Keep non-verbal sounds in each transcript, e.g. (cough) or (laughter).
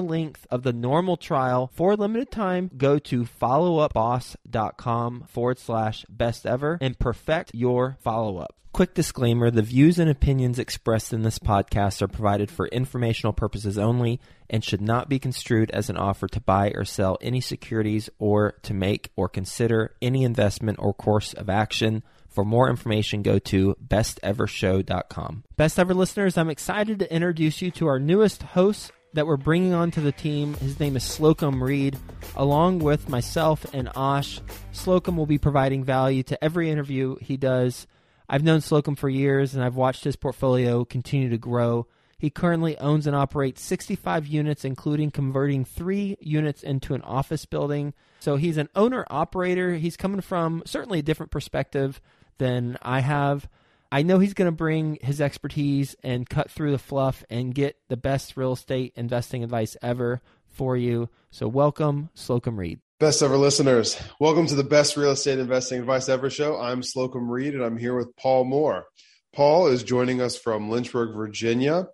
length of the normal trial for a limited time. Go to followupboss.com forward slash best ever and perfect your follow up. Quick disclaimer the views and opinions expressed in this podcast are provided for informational purposes only and should not be construed as an offer to buy or sell any securities or to make or consider any investment or course of action. For more information, go to bestevershow.com. Best ever listeners, I'm excited to introduce you to our newest host that we're bringing onto the team. His name is Slocomb Reed. Along with myself and Ash, Slocomb will be providing value to every interview he does. I've known Slocomb for years and I've watched his portfolio continue to grow. He currently owns and operates 65 units, including converting three units into an office building. So he's an owner operator. He's coming from certainly a different perspective than I have. I know he's going to bring his expertise and cut through the fluff and get the best real estate investing advice ever for you. So, welcome, Slocomb Reed. Best ever listeners, welcome to the best real estate investing advice ever show. I'm Slocomb Reed and I'm here with Paul Moore. Paul is joining us from Lynchburg, Virginia.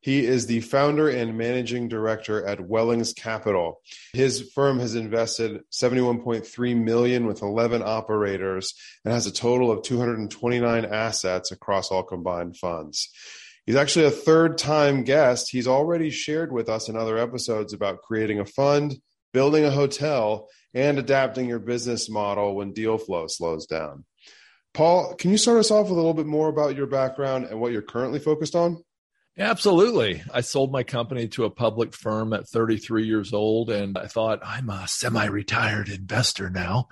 He is the founder and managing director at Wellings Capital. His firm has invested 71.3 million with 11 operators and has a total of 229 assets across all combined funds. He's actually a third time guest. He's already shared with us in other episodes about creating a fund, building a hotel, and adapting your business model when deal flow slows down. Paul, can you start us off with a little bit more about your background and what you're currently focused on? Absolutely. I sold my company to a public firm at 33 years old, and I thought, I'm a semi retired investor now.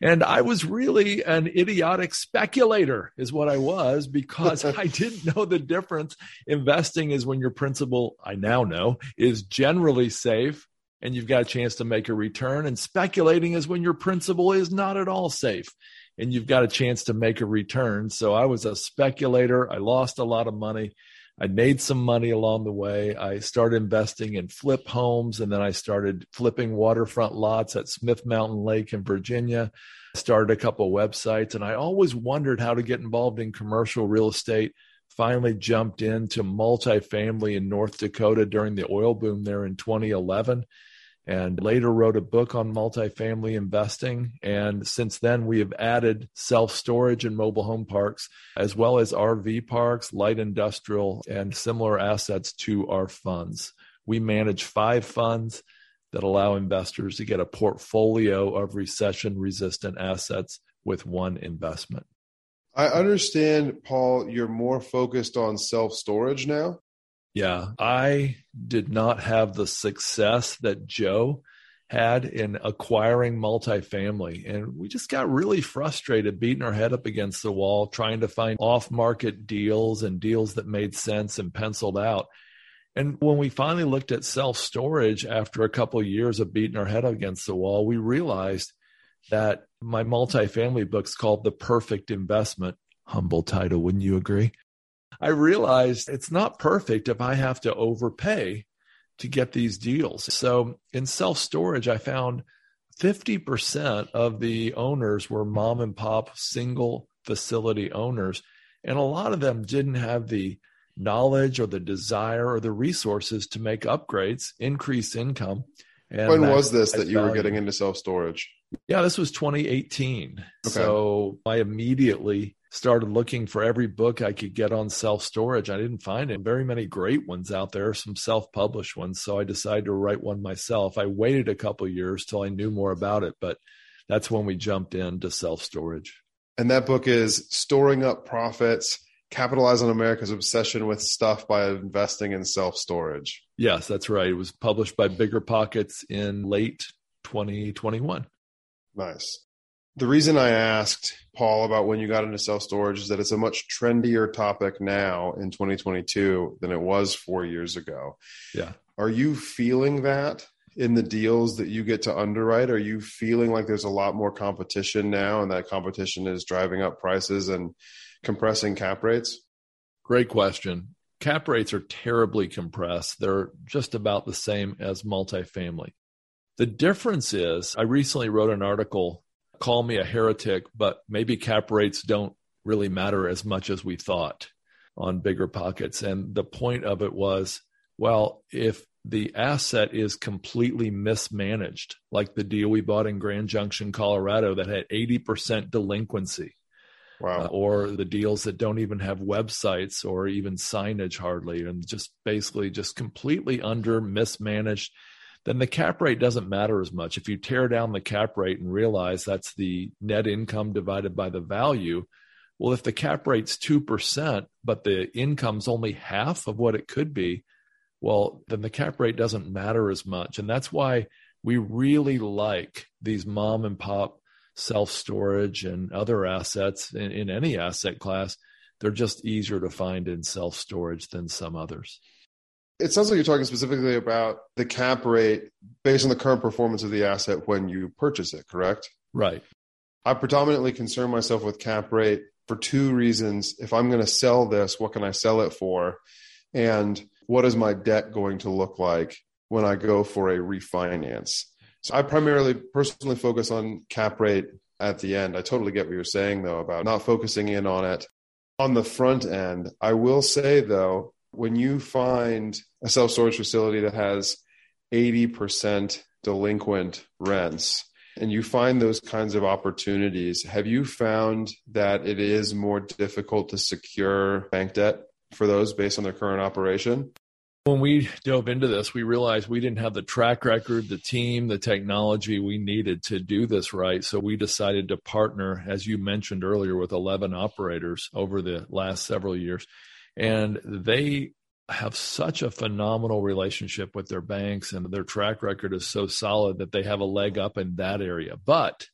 And I was really an idiotic speculator, is what I was, because (laughs) I didn't know the difference. Investing is when your principal, I now know, is generally safe and you've got a chance to make a return. And speculating is when your principal is not at all safe and you've got a chance to make a return. So I was a speculator. I lost a lot of money. I made some money along the way. I started investing in flip homes and then I started flipping waterfront lots at Smith Mountain Lake in Virginia. Started a couple websites and I always wondered how to get involved in commercial real estate finally jumped into multifamily in North Dakota during the oil boom there in 2011 and later wrote a book on multifamily investing. And since then, we have added self storage and mobile home parks, as well as RV parks, light industrial, and similar assets to our funds. We manage five funds that allow investors to get a portfolio of recession resistant assets with one investment. I understand, Paul, you're more focused on self storage now. Yeah, I did not have the success that Joe had in acquiring multifamily. And we just got really frustrated, beating our head up against the wall, trying to find off market deals and deals that made sense and penciled out. And when we finally looked at self storage after a couple of years of beating our head against the wall, we realized that my multifamily book's called The Perfect Investment. Humble title, wouldn't you agree? I realized it's not perfect if I have to overpay to get these deals. So in self storage, I found 50% of the owners were mom and pop single facility owners. And a lot of them didn't have the knowledge or the desire or the resources to make upgrades, increase income. when was this that you value. were getting into self storage? Yeah, this was 2018. Okay. So I immediately started looking for every book I could get on self storage. I didn't find it. Very many great ones out there, some self published ones. So I decided to write one myself. I waited a couple years till I knew more about it, but that's when we jumped into self storage. And that book is Storing Up Profits Capitalize on America's Obsession with Stuff by Investing in Self Storage. Yes, that's right. It was published by Bigger Pockets in late 2021. Nice. The reason I asked Paul about when you got into self storage is that it's a much trendier topic now in 2022 than it was four years ago. Yeah. Are you feeling that in the deals that you get to underwrite? Are you feeling like there's a lot more competition now and that competition is driving up prices and compressing cap rates? Great question. Cap rates are terribly compressed. They're just about the same as multifamily. The difference is, I recently wrote an article, Call Me a Heretic, but maybe cap rates don't really matter as much as we thought on bigger pockets. And the point of it was, well, if the asset is completely mismanaged, like the deal we bought in Grand Junction, Colorado, that had 80% delinquency, Wow. Uh, or the deals that don't even have websites or even signage hardly and just basically just completely under mismanaged then the cap rate doesn't matter as much. If you tear down the cap rate and realize that's the net income divided by the value, well, if the cap rate's 2%, but the income's only half of what it could be, well, then the cap rate doesn't matter as much. And that's why we really like these mom and pop self storage and other assets in, in any asset class. They're just easier to find in self storage than some others. It sounds like you're talking specifically about the cap rate based on the current performance of the asset when you purchase it, correct? Right. I predominantly concern myself with cap rate for two reasons. If I'm going to sell this, what can I sell it for? And what is my debt going to look like when I go for a refinance? So I primarily personally focus on cap rate at the end. I totally get what you're saying though about not focusing in on it on the front end. I will say though, when you find a self storage facility that has 80% delinquent rents and you find those kinds of opportunities, have you found that it is more difficult to secure bank debt for those based on their current operation? When we dove into this, we realized we didn't have the track record, the team, the technology we needed to do this right. So we decided to partner, as you mentioned earlier, with 11 operators over the last several years and they have such a phenomenal relationship with their banks and their track record is so solid that they have a leg up in that area. But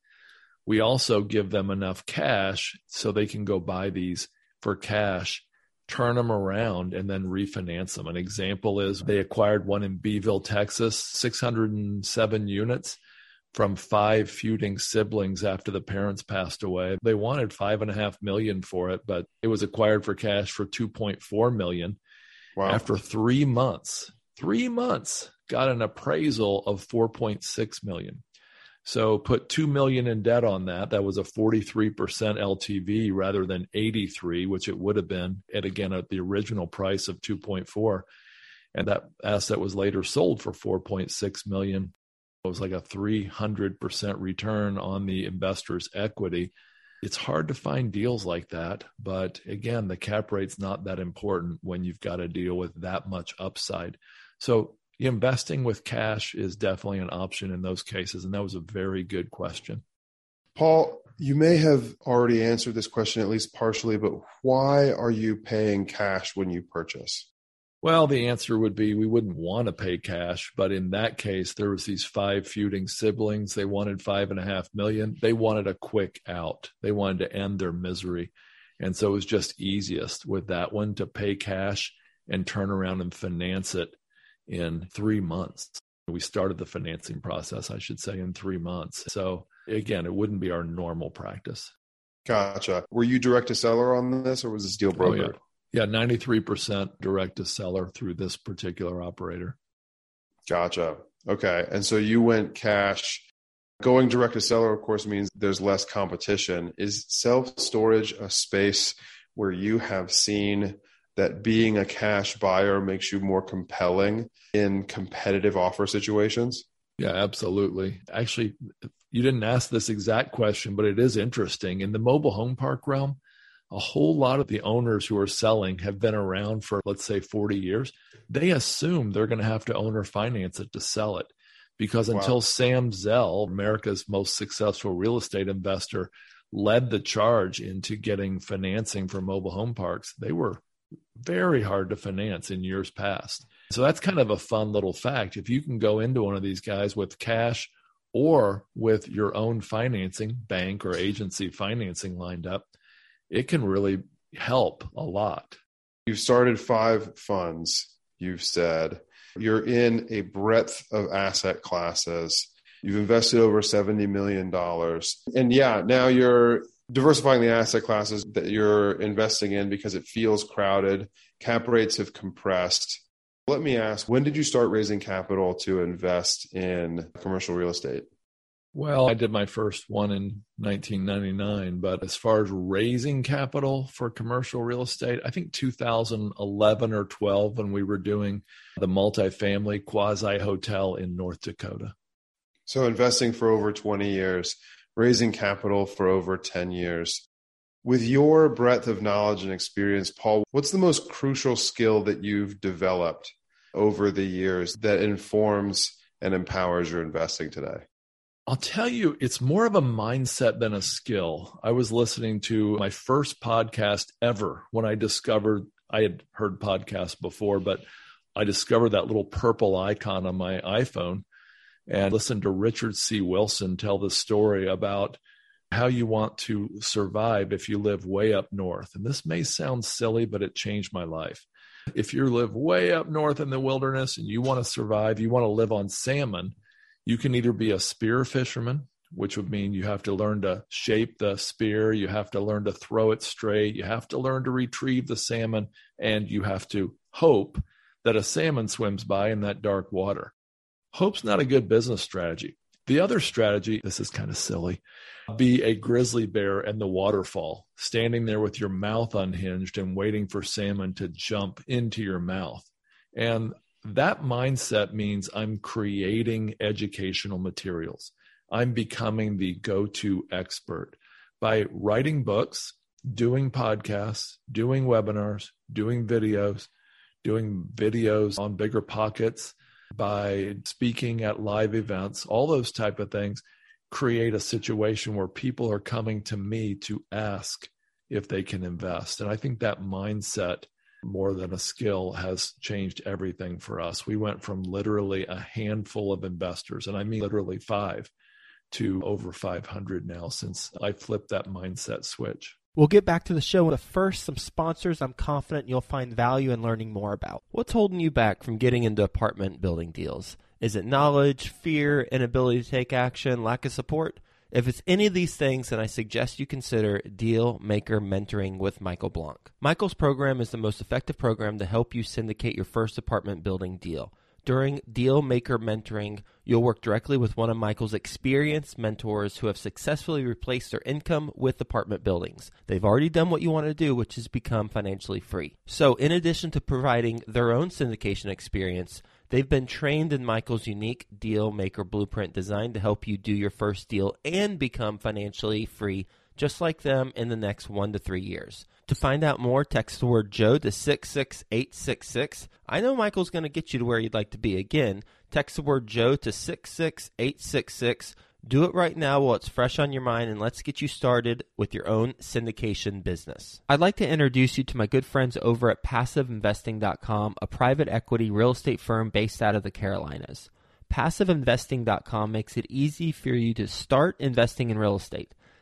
we also give them enough cash so they can go buy these for cash, turn them around, and then refinance them. An example is they acquired one in Beeville, Texas, 607 units from five feuding siblings after the parents passed away. They wanted five and a half million for it, but it was acquired for cash for 2.4 million. Wow. After three months, three months, got an appraisal of 4.6 million. So put 2 million in debt on that. That was a 43% LTV rather than 83, which it would have been at again at the original price of 2.4. And that asset was later sold for 4.6 million it was like a 300% return on the investor's equity. It's hard to find deals like that. But again, the cap rate's not that important when you've got to deal with that much upside. So investing with cash is definitely an option in those cases. And that was a very good question. Paul, you may have already answered this question at least partially, but why are you paying cash when you purchase? Well, the answer would be we wouldn't want to pay cash, but in that case, there was these five feuding siblings. They wanted five and a half million. They wanted a quick out. They wanted to end their misery, and so it was just easiest with that one to pay cash and turn around and finance it in three months. We started the financing process, I should say, in three months. So again, it wouldn't be our normal practice. Gotcha. Were you direct to seller on this, or was this deal broker? Oh, yeah. Yeah, 93% direct to seller through this particular operator. Gotcha. Okay. And so you went cash. Going direct to seller, of course, means there's less competition. Is self storage a space where you have seen that being a cash buyer makes you more compelling in competitive offer situations? Yeah, absolutely. Actually, you didn't ask this exact question, but it is interesting. In the mobile home park realm, a whole lot of the owners who are selling have been around for, let's say, 40 years. They assume they're going to have to owner finance it to sell it. Because until wow. Sam Zell, America's most successful real estate investor, led the charge into getting financing for mobile home parks, they were very hard to finance in years past. So that's kind of a fun little fact. If you can go into one of these guys with cash or with your own financing, bank or agency financing lined up, it can really help a lot. You've started five funds, you've said. You're in a breadth of asset classes. You've invested over $70 million. And yeah, now you're diversifying the asset classes that you're investing in because it feels crowded. Cap rates have compressed. Let me ask, when did you start raising capital to invest in commercial real estate? Well, I did my first one in 1999, but as far as raising capital for commercial real estate, I think 2011 or 12 when we were doing the multifamily quasi hotel in North Dakota. So investing for over 20 years, raising capital for over 10 years. With your breadth of knowledge and experience, Paul, what's the most crucial skill that you've developed over the years that informs and empowers your investing today? I'll tell you, it's more of a mindset than a skill. I was listening to my first podcast ever when I discovered I had heard podcasts before, but I discovered that little purple icon on my iPhone and listened to Richard C. Wilson tell the story about how you want to survive if you live way up north. And this may sound silly, but it changed my life. If you live way up north in the wilderness and you want to survive, you want to live on salmon you can either be a spear fisherman, which would mean you have to learn to shape the spear, you have to learn to throw it straight, you have to learn to retrieve the salmon, and you have to hope that a salmon swims by in that dark water. Hope's not a good business strategy. The other strategy, this is kind of silly, be a grizzly bear in the waterfall, standing there with your mouth unhinged and waiting for salmon to jump into your mouth. And that mindset means I'm creating educational materials. I'm becoming the go to expert by writing books, doing podcasts, doing webinars, doing videos, doing videos on bigger pockets, by speaking at live events, all those type of things create a situation where people are coming to me to ask if they can invest. And I think that mindset more than a skill has changed everything for us. We went from literally a handful of investors, and I mean literally five, to over 500 now since I flipped that mindset switch. We'll get back to the show, but first, some sponsors I'm confident you'll find value in learning more about. What's holding you back from getting into apartment building deals? Is it knowledge, fear, inability to take action, lack of support? If it's any of these things, then I suggest you consider Deal Maker Mentoring with Michael Blank. Michael's program is the most effective program to help you syndicate your first apartment building deal. During Deal Maker Mentoring, you'll work directly with one of Michael's experienced mentors who have successfully replaced their income with apartment buildings. They've already done what you want to do, which is become financially free. So, in addition to providing their own syndication experience, They've been trained in Michael's unique deal maker blueprint designed to help you do your first deal and become financially free just like them in the next one to three years. To find out more, text the word Joe to 66866. I know Michael's going to get you to where you'd like to be. Again, text the word Joe to 66866 do it right now while it's fresh on your mind, and let's get you started with your own syndication business. I'd like to introduce you to my good friends over at PassiveInvesting.com, a private equity real estate firm based out of the Carolinas. PassiveInvesting.com makes it easy for you to start investing in real estate.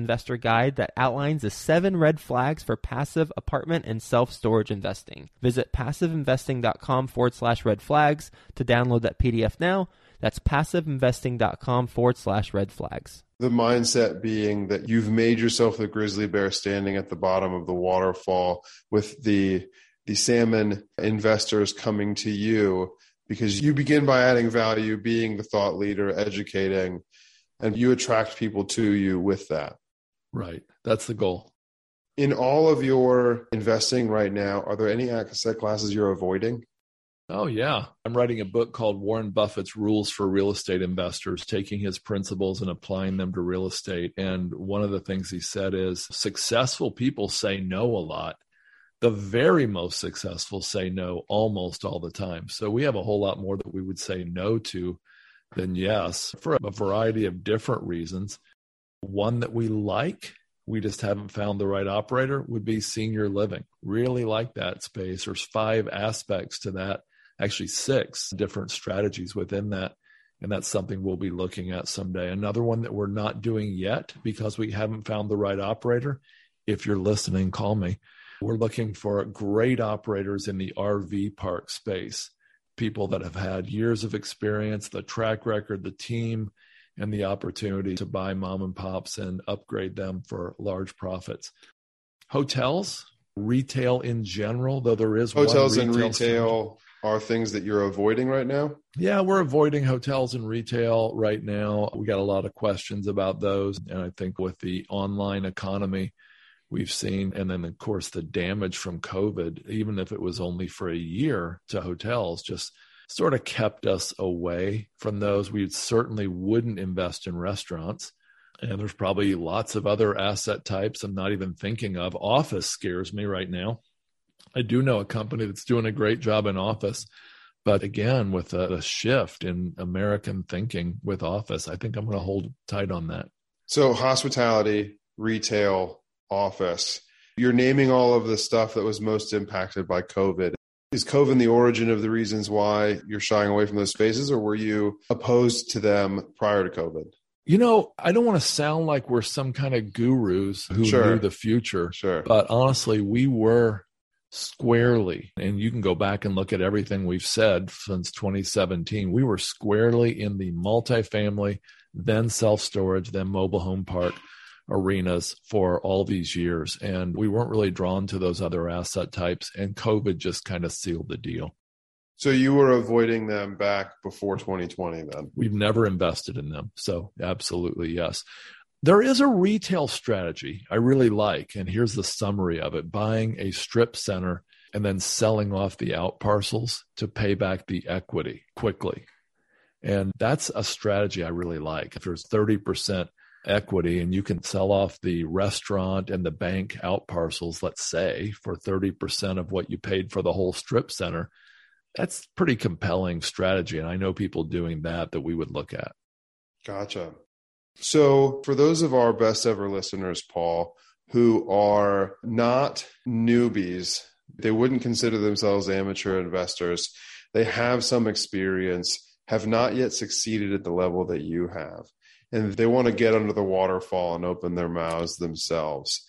investor guide that outlines the seven red flags for passive apartment and self storage investing. Visit passiveinvesting.com forward slash red flags to download that PDF now. That's passiveinvesting.com forward slash red flags. The mindset being that you've made yourself the grizzly bear standing at the bottom of the waterfall with the the salmon investors coming to you because you begin by adding value, being the thought leader, educating, and you attract people to you with that. Right. That's the goal. In all of your investing right now, are there any asset classes you're avoiding? Oh, yeah. I'm writing a book called Warren Buffett's Rules for Real Estate Investors, taking his principles and applying them to real estate. And one of the things he said is successful people say no a lot the very most successful say no almost all the time. So we have a whole lot more that we would say no to than yes for a variety of different reasons. One that we like, we just haven't found the right operator, would be senior living. Really like that space. There's five aspects to that, actually, six different strategies within that. And that's something we'll be looking at someday. Another one that we're not doing yet because we haven't found the right operator. If you're listening, call me we're looking for great operators in the RV park space, people that have had years of experience, the track record, the team, and the opportunity to buy mom and pops and upgrade them for large profits. Hotels, retail in general, though there is hotels retail and retail are things that you're avoiding right now? Yeah, we're avoiding hotels and retail right now. We got a lot of questions about those. And I think with the online economy, we've seen. And then, of course, the damage from COVID, even if it was only for a year to hotels, just sort of kept us away from those. We certainly wouldn't invest in restaurants. And there's probably lots of other asset types I'm not even thinking of. Office scares me right now. I do know a company that's doing a great job in office. But again, with a, a shift in American thinking with office, I think I'm going to hold tight on that. So, hospitality, retail, office. You're naming all of the stuff that was most impacted by COVID. Is COVID the origin of the reasons why you're shying away from those spaces, or were you opposed to them prior to COVID? You know, I don't want to sound like we're some kind of gurus who sure. knew the future. Sure. But honestly, we were squarely, and you can go back and look at everything we've said since 2017. We were squarely in the multifamily, then self storage, then mobile home park arenas for all these years. And we weren't really drawn to those other asset types. And COVID just kind of sealed the deal. So you were avoiding them back before 2020 then? We've never invested in them. So absolutely, yes. There is a retail strategy I really like. And here's the summary of it buying a strip center and then selling off the out parcels to pay back the equity quickly. And that's a strategy I really like. If there's 30% equity and you can sell off the restaurant and the bank out parcels, let's say, for 30% of what you paid for the whole strip center, that's pretty compelling strategy. And I know people doing that that we would look at. Gotcha. So, for those of our best ever listeners, Paul, who are not newbies, they wouldn't consider themselves amateur investors, they have some experience, have not yet succeeded at the level that you have and they want to get under the waterfall and open their mouths themselves.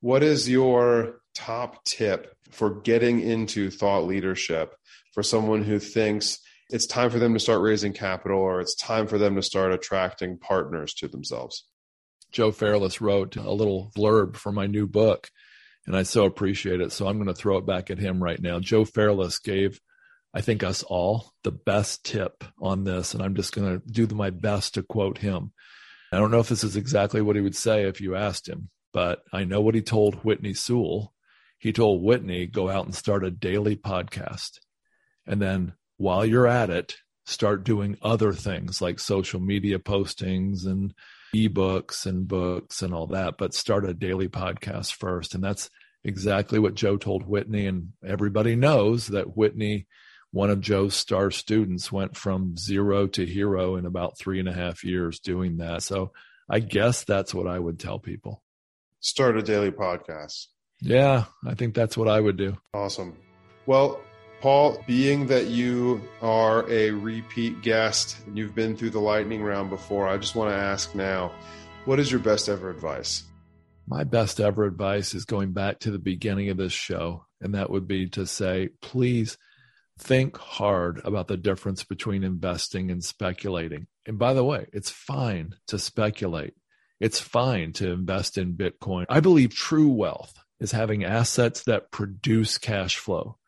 What is your top tip for getting into thought leadership for someone who thinks it's time for them to start raising capital or it's time for them to start attracting partners to themselves? Joe Fairless wrote a little blurb for my new book, and I so appreciate it. So I'm going to throw it back at him right now. Joe Fairless gave I think us all the best tip on this, and I'm just going to do my best to quote him. I don't know if this is exactly what he would say if you asked him, but I know what he told Whitney Sewell. He told Whitney, go out and start a daily podcast. And then while you're at it, start doing other things like social media postings and ebooks and books and all that, but start a daily podcast first. And that's exactly what Joe told Whitney. And everybody knows that Whitney, one of Joe's star students, went from zero to hero in about three and a half years doing that. So I guess that's what I would tell people. Start a daily podcast. Yeah, I think that's what I would do. Awesome. Well, Paul, being that you are a repeat guest and you've been through the lightning round before, I just want to ask now what is your best ever advice? My best ever advice is going back to the beginning of this show, and that would be to say, please think hard about the difference between investing and speculating. And by the way, it's fine to speculate. It's fine to invest in Bitcoin. I believe true wealth is having assets that produce cash flow.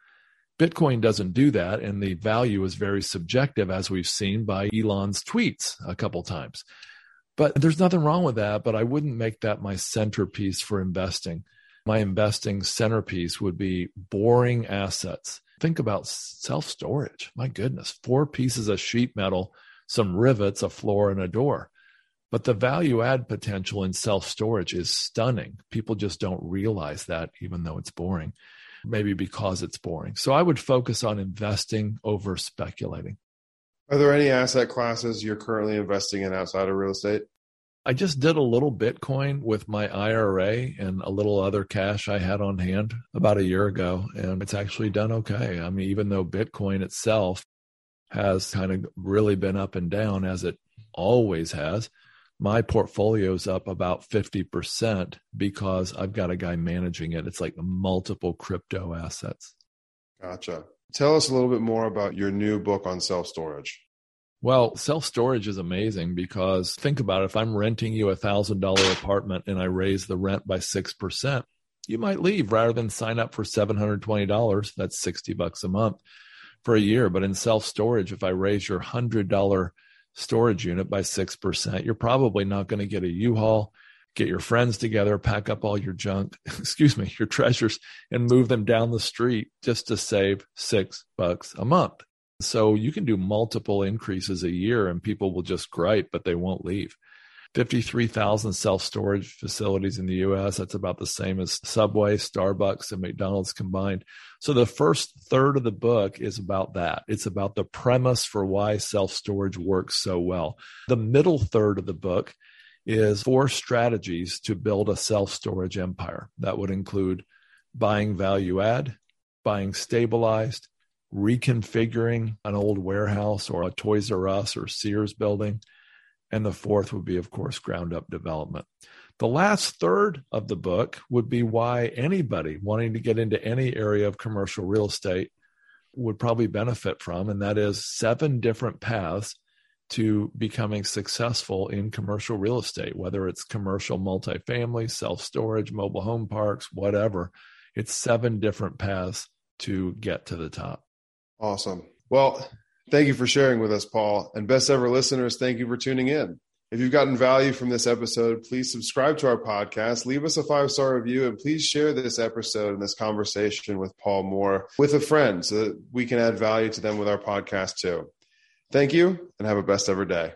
Bitcoin doesn't do that, and the value is very subjective, as we've seen by Elon's tweets a couple times. But there's nothing wrong with that, but I wouldn't make that my centerpiece for investing. My investing centerpiece would be boring assets. Think about self storage. My goodness, four pieces of sheet metal, some rivets, a floor, and a door. But the value add potential in self storage is stunning. People just don't realize that, even though it's boring maybe because it's boring. So I would focus on investing over speculating. Are there any asset classes you're currently investing in outside of real estate? I just did a little Bitcoin with my IRA and a little other cash I had on hand about a year ago, and it's actually done okay. I mean, even though Bitcoin itself has kind of really been up and down as it always has, my portfolio's up about 50% because I've got a guy managing it. It's like multiple crypto assets. Gotcha. Tell us a little bit more about your new book on self storage. Well, self storage is amazing because think about it. If I'm renting you a thousand dollar apartment and I raise the rent by 6%, you might leave rather than sign up for $720. That's 60 bucks a month for a year. But in self storage, if I raise your hundred dollar storage unit by 6%, you're probably not going to get a U-Haul, get your friends together, pack up all your junk, (laughs) excuse me, your treasures and move them down the street just to save 6 bucks a month. So you can do multiple increases a year and people will just gripe but they won't leave. 53,000 self storage facilities in the US. That's about the same as Subway, Starbucks, and McDonald's combined. So the first third of the book is about that. It's about the premise for why self storage works so well. The middle third of the book is four strategies to build a self storage empire. That would include buying value add, buying stabilized, reconfiguring an old warehouse or a Toys R Us or Sears building and the fourth would be, of course, ground up development. The last third of the book would be why anybody wanting to get into any area of commercial real estate would probably benefit from, and that is seven different paths to becoming successful in commercial real estate, whether it's commercial multifamily, self storage, mobile home parks, whatever. It's seven different paths to get to the top. Awesome. Well, Thank you for sharing with us, Paul. And best ever listeners, thank you for tuning in. If you've gotten value from this episode, please subscribe to our podcast, leave us a five star review, and please share this episode and this conversation with Paul Moore with a friend so that we can add value to them with our podcast too. Thank you and have a best ever day.